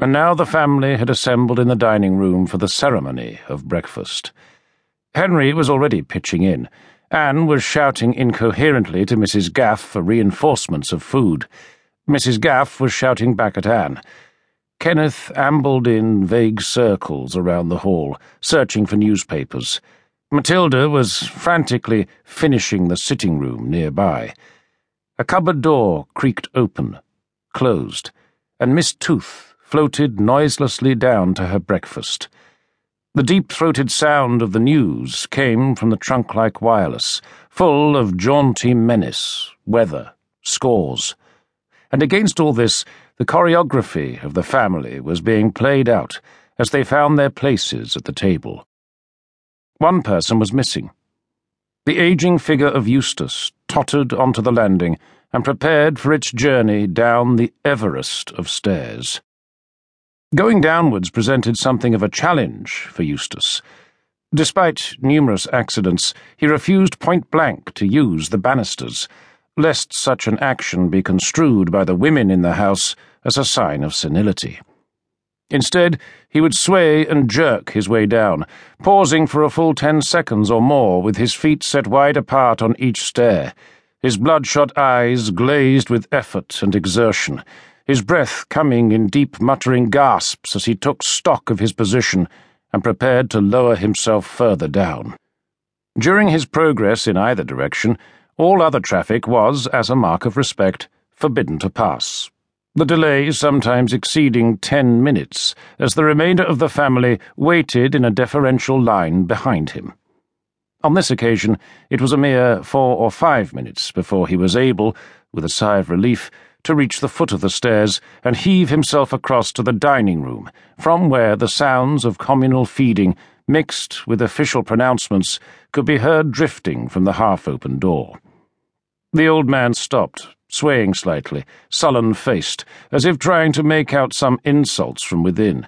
and now the family had assembled in the dining room for the ceremony of breakfast. Henry was already pitching in. Anne was shouting incoherently to Mrs. Gaff for reinforcements of food. Mrs. Gaff was shouting back at Anne. Kenneth ambled in vague circles around the hall, searching for newspapers. Mathilda was frantically finishing the sitting room nearby. A cupboard door creaked open, closed, and Miss Tooth floated noiselessly down to her breakfast. The deep throated sound of the news came from the trunk like wireless, full of jaunty menace, weather, scores. And against all this, the choreography of the family was being played out as they found their places at the table. One person was missing. The aging figure of Eustace tottered onto the landing and prepared for its journey down the Everest of stairs. Going downwards presented something of a challenge for Eustace. Despite numerous accidents, he refused point blank to use the banisters, lest such an action be construed by the women in the house as a sign of senility. Instead, he would sway and jerk his way down, pausing for a full ten seconds or more with his feet set wide apart on each stair, his bloodshot eyes glazed with effort and exertion, his breath coming in deep muttering gasps as he took stock of his position and prepared to lower himself further down. During his progress in either direction, all other traffic was, as a mark of respect, forbidden to pass the delay sometimes exceeding ten minutes, as the remainder of the family waited in a deferential line behind him. On this occasion, it was a mere four or five minutes before he was able, with a sigh of relief, to reach the foot of the stairs and heave himself across to the dining room, from where the sounds of communal feeding, mixed with official pronouncements, could be heard drifting from the half open door. The old man stopped swaying slightly, sullen faced, as if trying to make out some insults from within.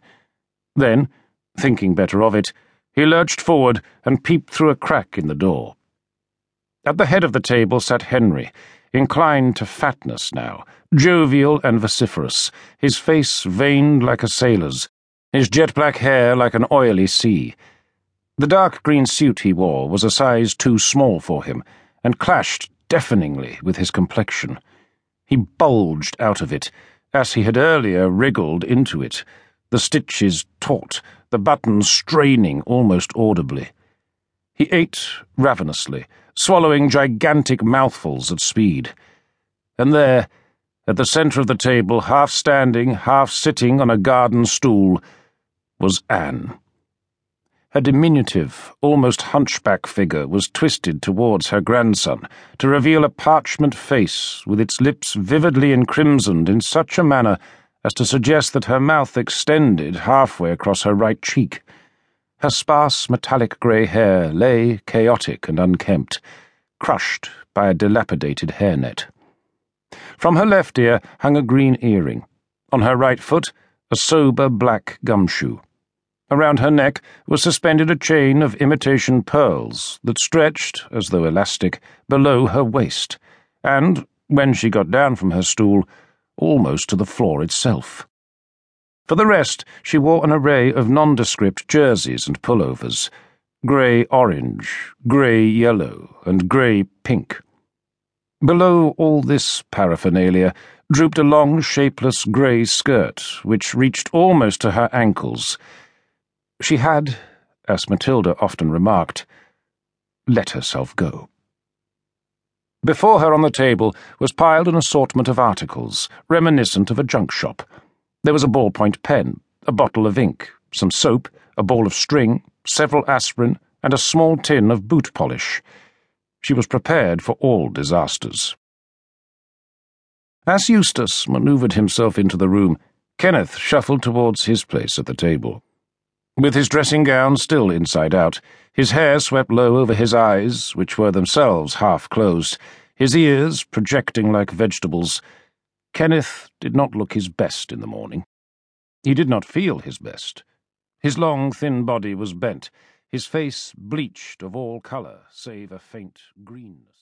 Then, thinking better of it, he lurched forward and peeped through a crack in the door. At the head of the table sat Henry, inclined to fatness now, jovial and vociferous, his face veined like a sailor's, his jet black hair like an oily sea. The dark green suit he wore was a size too small for him, and clashed deafeningly with his complexion. He bulged out of it, as he had earlier wriggled into it, the stitches taut, the buttons straining almost audibly. He ate ravenously, swallowing gigantic mouthfuls at speed. And there, at the centre of the table, half standing, half sitting on a garden stool, was Anne. Her diminutive, almost hunchback figure was twisted towards her grandson to reveal a parchment face with its lips vividly encrimsoned in such a manner as to suggest that her mouth extended halfway across her right cheek. Her sparse metallic grey hair lay chaotic and unkempt, crushed by a dilapidated hairnet. From her left ear hung a green earring. On her right foot, a sober black gumshoe. Around her neck was suspended a chain of imitation pearls that stretched, as though elastic, below her waist, and, when she got down from her stool, almost to the floor itself. For the rest, she wore an array of nondescript jerseys and pullovers grey orange, grey yellow, and grey pink. Below all this paraphernalia drooped a long, shapeless grey skirt which reached almost to her ankles she had, as Mathilda often remarked, let herself go. Before her on the table was piled an assortment of articles, reminiscent of a junk shop. There was a ballpoint pen, a bottle of ink, some soap, a ball of string, several aspirin, and a small tin of boot polish. She was prepared for all disasters. As Eustace manoeuvred himself into the room, Kenneth shuffled towards his place at the table. With his dressing gown still inside out, his hair swept low over his eyes, which were themselves half closed, his ears projecting like vegetables, Kenneth did not look his best in the morning. He did not feel his best. His long, thin body was bent, his face bleached of all colour save a faint greenness.